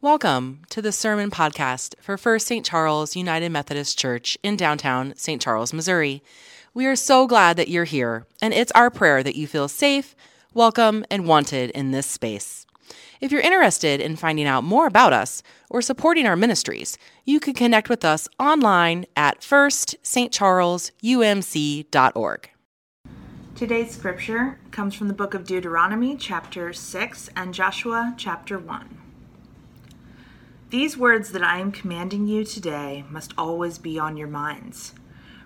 Welcome to the Sermon Podcast for First St. Charles United Methodist Church in downtown St. Charles, Missouri. We are so glad that you're here, and it's our prayer that you feel safe, welcome, and wanted in this space. If you're interested in finding out more about us or supporting our ministries, you can connect with us online at firststcharlesumc.org. Today's scripture comes from the book of Deuteronomy, chapter 6, and Joshua, chapter 1. These words that I am commanding you today must always be on your minds.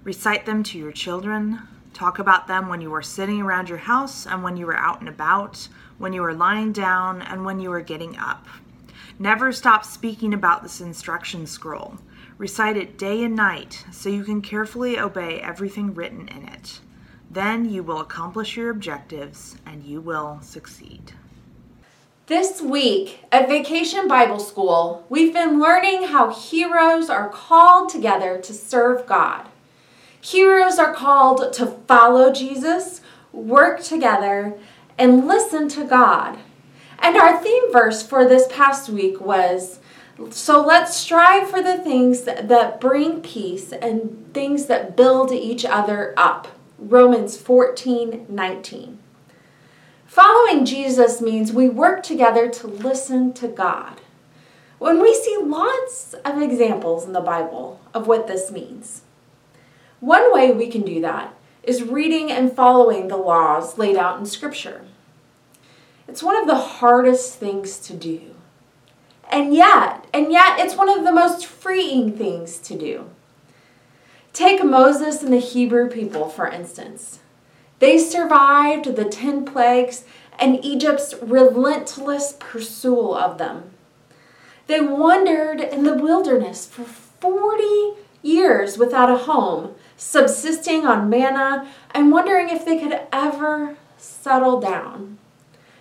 Recite them to your children. Talk about them when you are sitting around your house and when you are out and about, when you are lying down and when you are getting up. Never stop speaking about this instruction scroll. Recite it day and night so you can carefully obey everything written in it. Then you will accomplish your objectives and you will succeed. This week at Vacation Bible School, we've been learning how heroes are called together to serve God. Heroes are called to follow Jesus, work together, and listen to God. And our theme verse for this past week was So let's strive for the things that, bring peace and things that build each other up. Romans 14 19. Following Jesus means we work together to listen to God. When we see lots of examples in the Bible of what this means. One way we can do that is reading and following the laws laid out in Scripture. It's one of the hardest things to do. And yet, and yet it's one of the most freeing things to do. Take Moses and the Hebrew people, for instance. They survived the 10 plagues and Egypt's relentless pursuit of them. They wandered in the wilderness for 40 years without a home, subsisting on manna and wondering if they could ever settle down,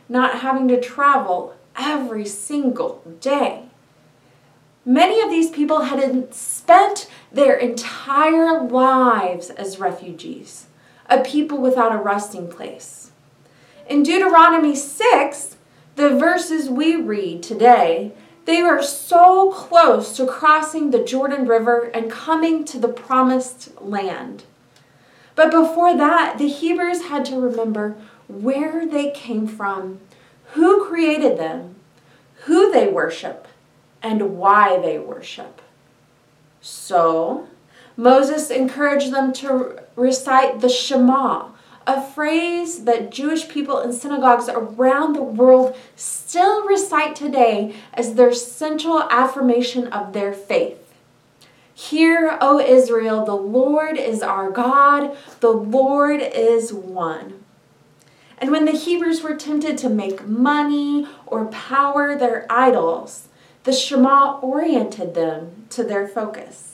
not having to travel every single day. Many of these people had spent their entire lives as refugees a people without a resting place. In Deuteronomy 6, the verses we read today, they were so close to crossing the Jordan River and coming to the promised land. But before that, the Hebrews had to remember where they came from, who created them, who they worship, and why they worship. So, Moses encouraged them to recite the Shema, a phrase that Jewish people in synagogues around the world still recite today as their central affirmation of their faith. Hear, O Israel, the Lord is our God, the Lord is one. And when the Hebrews were tempted to make money or power their idols, the Shema oriented them to their focus.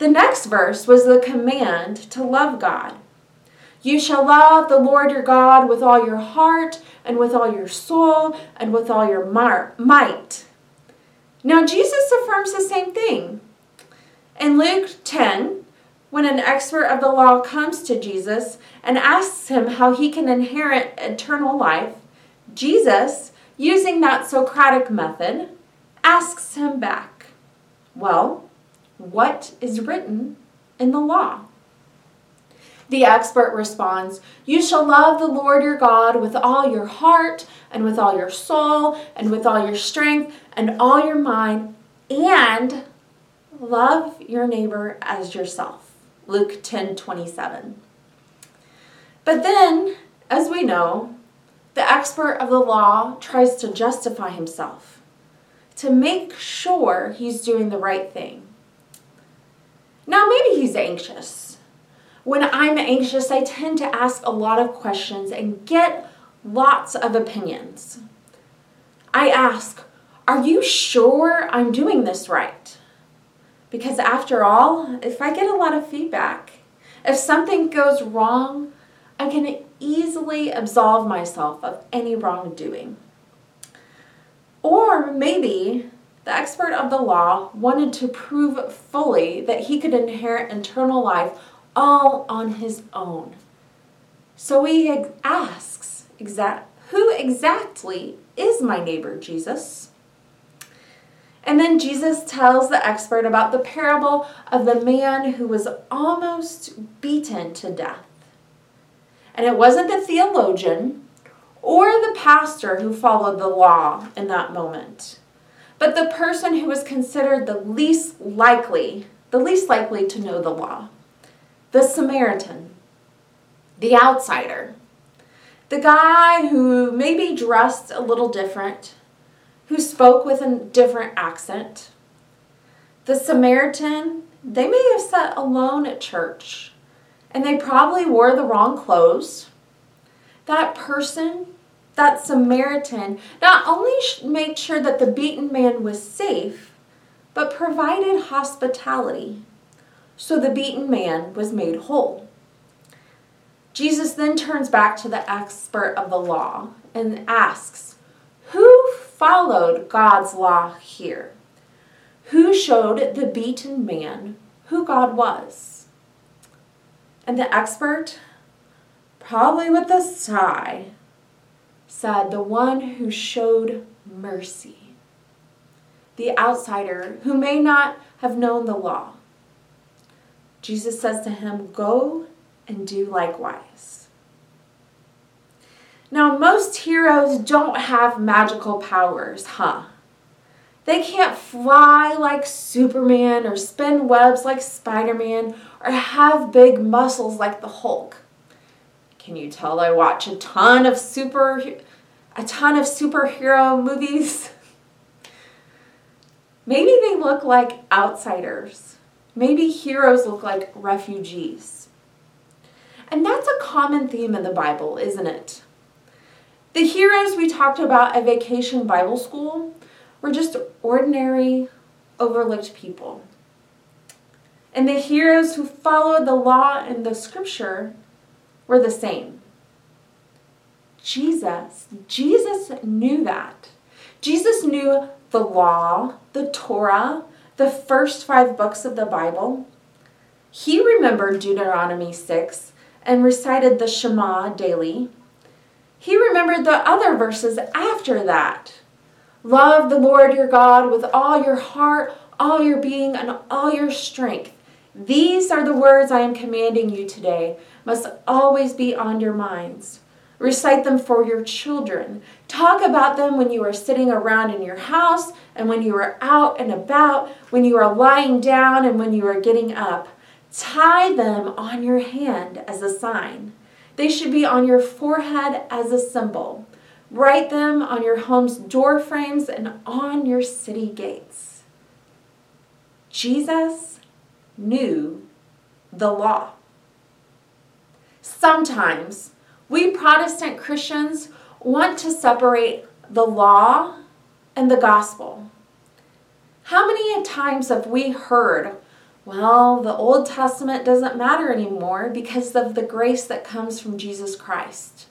The next verse was the command to love God. You shall love the Lord your God with all your heart and with all your soul and with all your might. Now, Jesus affirms the same thing. In Luke 10, when an expert of the law comes to Jesus and asks him how he can inherit eternal life, Jesus, using that Socratic method, asks him back, Well, what is written in the law? The expert responds, You shall love the Lord your God with all your heart, and with all your soul, and with all your strength, and all your mind, and love your neighbor as yourself. Luke 10 27. But then, as we know, the expert of the law tries to justify himself, to make sure he's doing the right thing. Now, maybe he's anxious. When I'm anxious, I tend to ask a lot of questions and get lots of opinions. I ask, Are you sure I'm doing this right? Because after all, if I get a lot of feedback, if something goes wrong, I can easily absolve myself of any wrongdoing. Or maybe the expert of the law wanted to prove fully that he could inherit eternal life all on his own. So he asks, Who exactly is my neighbor, Jesus? And then Jesus tells the expert about the parable of the man who was almost beaten to death. And it wasn't the theologian or the pastor who followed the law in that moment, but the person who was considered the least likely, the least likely to know the law, the Samaritan, the outsider, the guy who maybe dressed a little different, who spoke with a different accent. The Samaritan, they may have sat alone at church and they probably wore the wrong clothes. That person, that Samaritan, not only made sure that the beaten man was safe, but provided hospitality. So the beaten man was made whole. Jesus then turns back to the expert of the law and asks, Who followed God's law here? Who showed the beaten man who God was? And the expert, probably with a sigh, said, The one who showed mercy. The outsider who may not have known the law. Jesus says to him, Go and do likewise. Now, most heroes don't have magical powers, huh? They can't fly like Superman or spin webs like Spider Man or have big muscles like the Hulk. Can you tell I watch a ton of super a ton of superhero movies? Maybe they look like outsiders. Maybe heroes look like refugees. And that's a common theme in the Bible, isn't it? The heroes we talked about at Vacation Bible School were just ordinary, overlooked people. And the heroes who followed the law and the scripture were the same. Jesus, Jesus knew that. Jesus knew the law, the Torah, the first five books of the Bible. He remembered Deuteronomy 6 and recited the Shema daily. He remembered the other verses after that. Love the Lord your God with all your heart, all your being, and all your strength. These are the words I am commanding you today, must always be on your minds. Recite them for your children. Talk about them when you are sitting around in your house and when you are out and about, when you are lying down and when you are getting up. Tie them on your hand as a sign. They should be on your forehead as a symbol. Write them on your home's door frames and on your city gates. Jesus knew the law. Sometimes we Protestant Christians want to separate the law and the gospel. How many times have we heard well, the Old Testament doesn't matter anymore because of the grace that comes from Jesus Christ.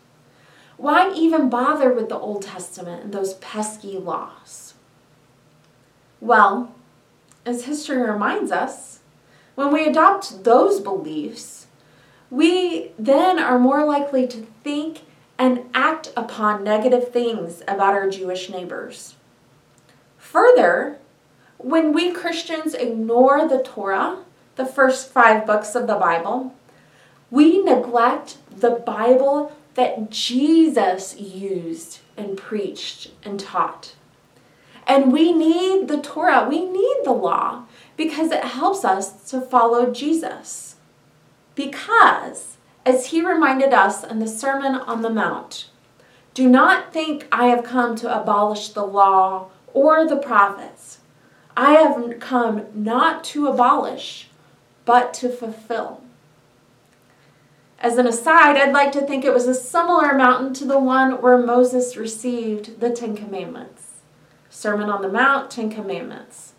Why even bother with the Old Testament and those pesky laws? Well, as history reminds us, when we adopt those beliefs, we then are more likely to think and act upon negative things about our Jewish neighbors. Further, when we Christians ignore the Torah, the first five books of the Bible, we neglect the Bible that Jesus used and preached and taught. And we need the Torah, we need the law because it helps us to follow Jesus. Because, as he reminded us in the Sermon on the Mount, do not think I have come to abolish the law or the prophets. I have come not to abolish, but to fulfill. As an aside, I'd like to think it was a similar mountain to the one where Moses received the Ten Commandments. Sermon on the Mount, Ten Commandments.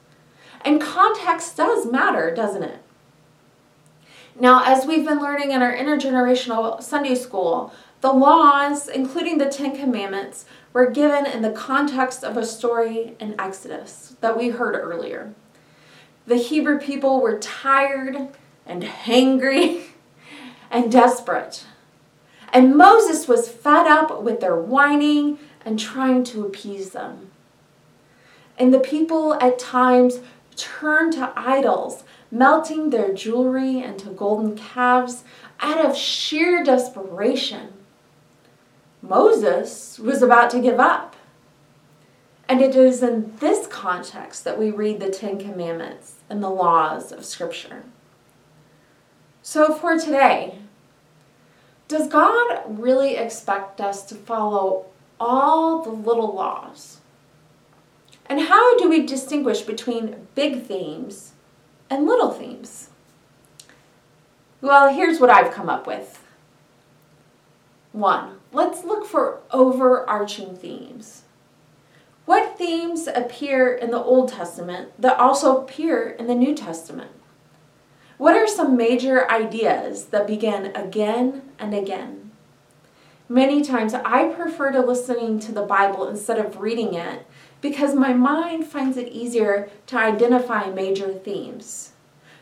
And context does matter, doesn't it? Now, as we've been learning in our intergenerational Sunday school, the laws, including the Ten Commandments, were given in the context of a story in Exodus that we heard earlier. The Hebrew people were tired and hangry and desperate. And Moses was fed up with their whining and trying to appease them. And the people at times turned to idols, melting their jewelry into golden calves out of sheer desperation. Moses was about to give up. And it is in this context that we read the Ten Commandments and the laws of Scripture. So, for today, does God really expect us to follow all the little laws? And how do we distinguish between big themes and little themes? Well, here's what I've come up with. One, let's look for overarching themes. What themes appear in the Old Testament that also appear in the New Testament? What are some major ideas that begin again and again? Many times I prefer to listening to the Bible instead of reading it because my mind finds it easier to identify major themes.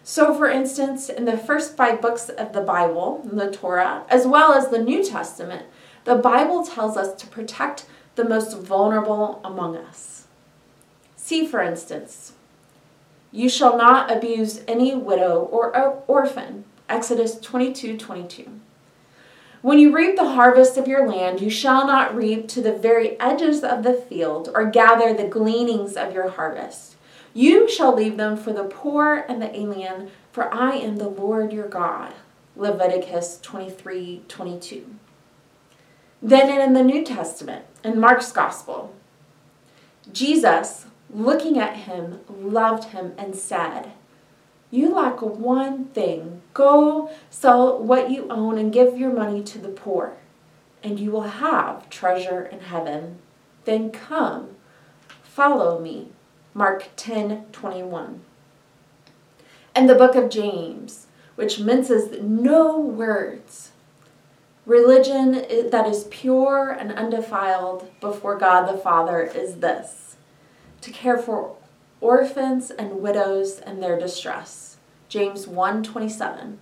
So, for instance, in the first five books of the Bible, the Torah, as well as the New Testament, the Bible tells us to protect the most vulnerable among us. See, for instance, you shall not abuse any widow or orphan. Exodus 22 22. When you reap the harvest of your land, you shall not reap to the very edges of the field or gather the gleanings of your harvest. You shall leave them for the poor and the alien, for I am the Lord your God. Leviticus 23 22. Then in the New Testament, in Mark's Gospel, Jesus, looking at him, loved him and said, you lack one thing. Go sell what you own and give your money to the poor, and you will have treasure in heaven. Then come, follow me. Mark 10 21. And the book of James, which minces no words. Religion that is pure and undefiled before God the Father is this to care for orphans and widows and their distress. James 1:27.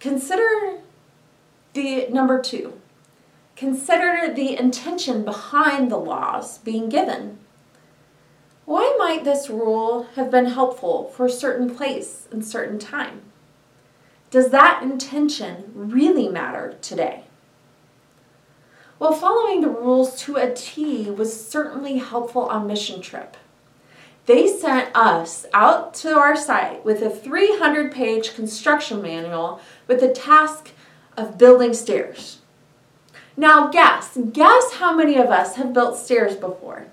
Consider the number 2. Consider the intention behind the laws being given. Why might this rule have been helpful for a certain place and certain time? Does that intention really matter today? Well, following the rules to a T was certainly helpful on mission trip they sent us out to our site with a 300 page construction manual with the task of building stairs. Now, guess, guess how many of us have built stairs before?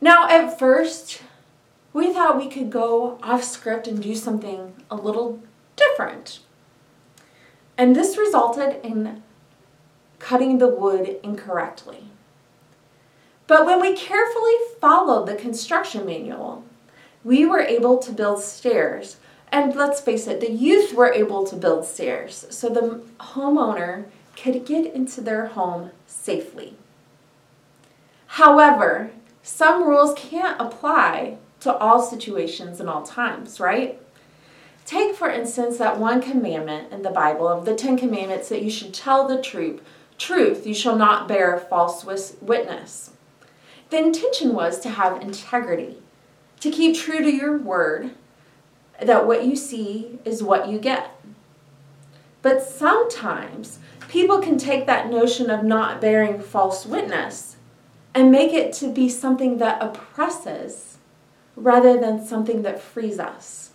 Now, at first, we thought we could go off script and do something a little different. And this resulted in cutting the wood incorrectly. But when we carefully followed the construction manual, we were able to build stairs. And let's face it, the youth were able to build stairs so the homeowner could get into their home safely. However, some rules can't apply to all situations and all times, right? Take, for instance, that one commandment in the Bible of the Ten Commandments that you should tell the truth. Truth, you shall not bear false witness. The intention was to have integrity, to keep true to your word, that what you see is what you get. But sometimes people can take that notion of not bearing false witness and make it to be something that oppresses rather than something that frees us.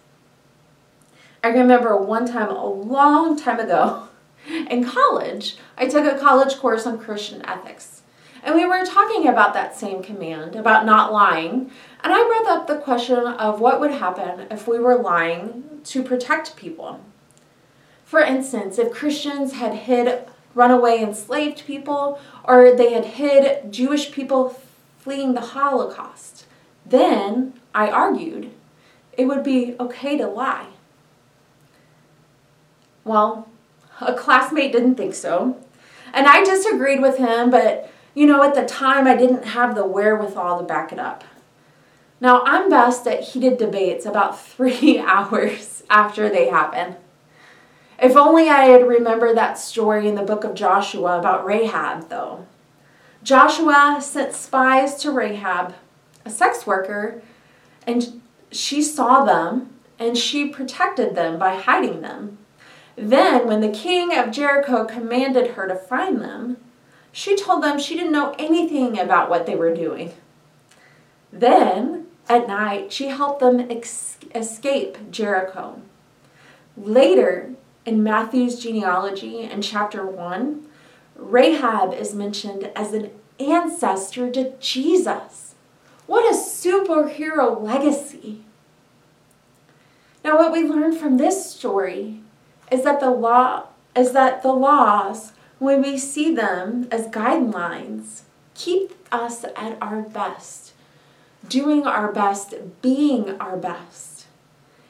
I remember one time, a long time ago, in college, I took a college course on Christian ethics. And we were talking about that same command, about not lying. And I brought up the question of what would happen if we were lying to protect people. For instance, if Christians had hid runaway enslaved people, or they had hid Jewish people fleeing the Holocaust, then, I argued, it would be okay to lie. Well, a classmate didn't think so. And I disagreed with him, but you know, at the time I didn't have the wherewithal to back it up. Now, I'm best at heated debates about three hours after they happen. If only I had remembered that story in the book of Joshua about Rahab, though. Joshua sent spies to Rahab, a sex worker, and she saw them and she protected them by hiding them. Then, when the king of Jericho commanded her to find them, she told them she didn't know anything about what they were doing. Then, at night, she helped them ex- escape Jericho. Later, in Matthew's genealogy in chapter 1, Rahab is mentioned as an ancestor to Jesus. What a superhero legacy! Now, what we learn from this story is that the law is that the laws, when we see them as guidelines, keep us at our best, doing our best, being our best.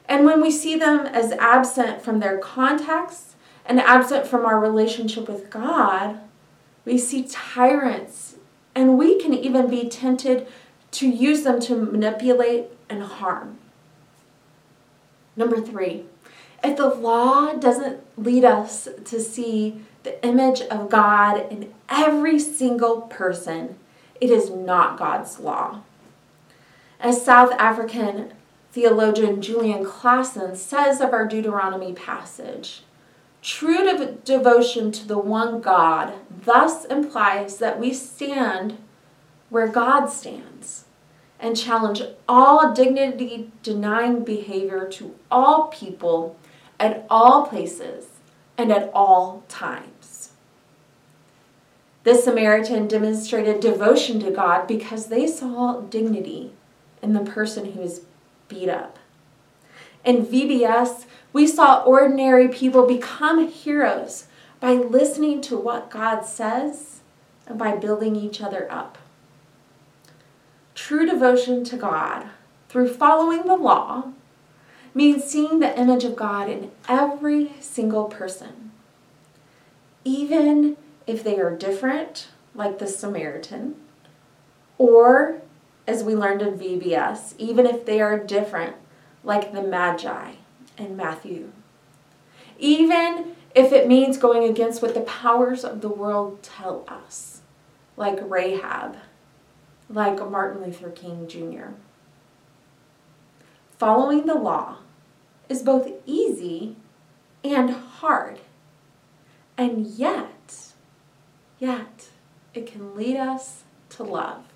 And when we see them as absent from their context and absent from our relationship with God, we see tyrants, and we can even be tempted to use them to manipulate and harm. Number three, if the law doesn't lead us to see the image of God in every single person, it is not God's law. As South African theologian Julian Claassen says of our Deuteronomy passage, true de- devotion to the one God thus implies that we stand where God stands and challenge all dignity denying behavior to all people at all places and at all times. This Samaritan demonstrated devotion to God because they saw dignity in the person who was beat up. In VBS, we saw ordinary people become heroes by listening to what God says and by building each other up. True devotion to God through following the law means seeing the image of God in every single person, even if they are different, like the Samaritan, or, as we learned in VBS, even if they are different, like the Magi in Matthew. Even if it means going against what the powers of the world tell us, like Rahab, like Martin Luther King Jr. Following the law is both easy and hard. And yet, yet, it can lead us to love.